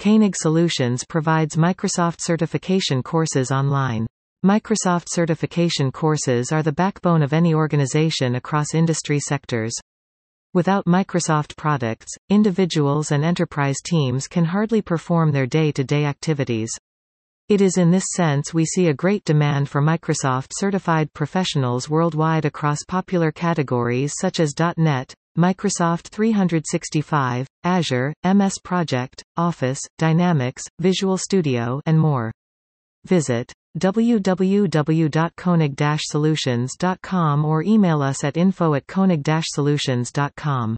Koenig Solutions provides Microsoft certification courses online. Microsoft certification courses are the backbone of any organization across industry sectors. Without Microsoft products, individuals and enterprise teams can hardly perform their day-to-day -day activities. It is in this sense we see a great demand for Microsoft-certified professionals worldwide across popular categories such as .NET, Microsoft 365, Azure, MS Project, Office, Dynamics, Visual Studio and more. Visit www.koenig-solutions.com or email us at info at koenig-solutions.com.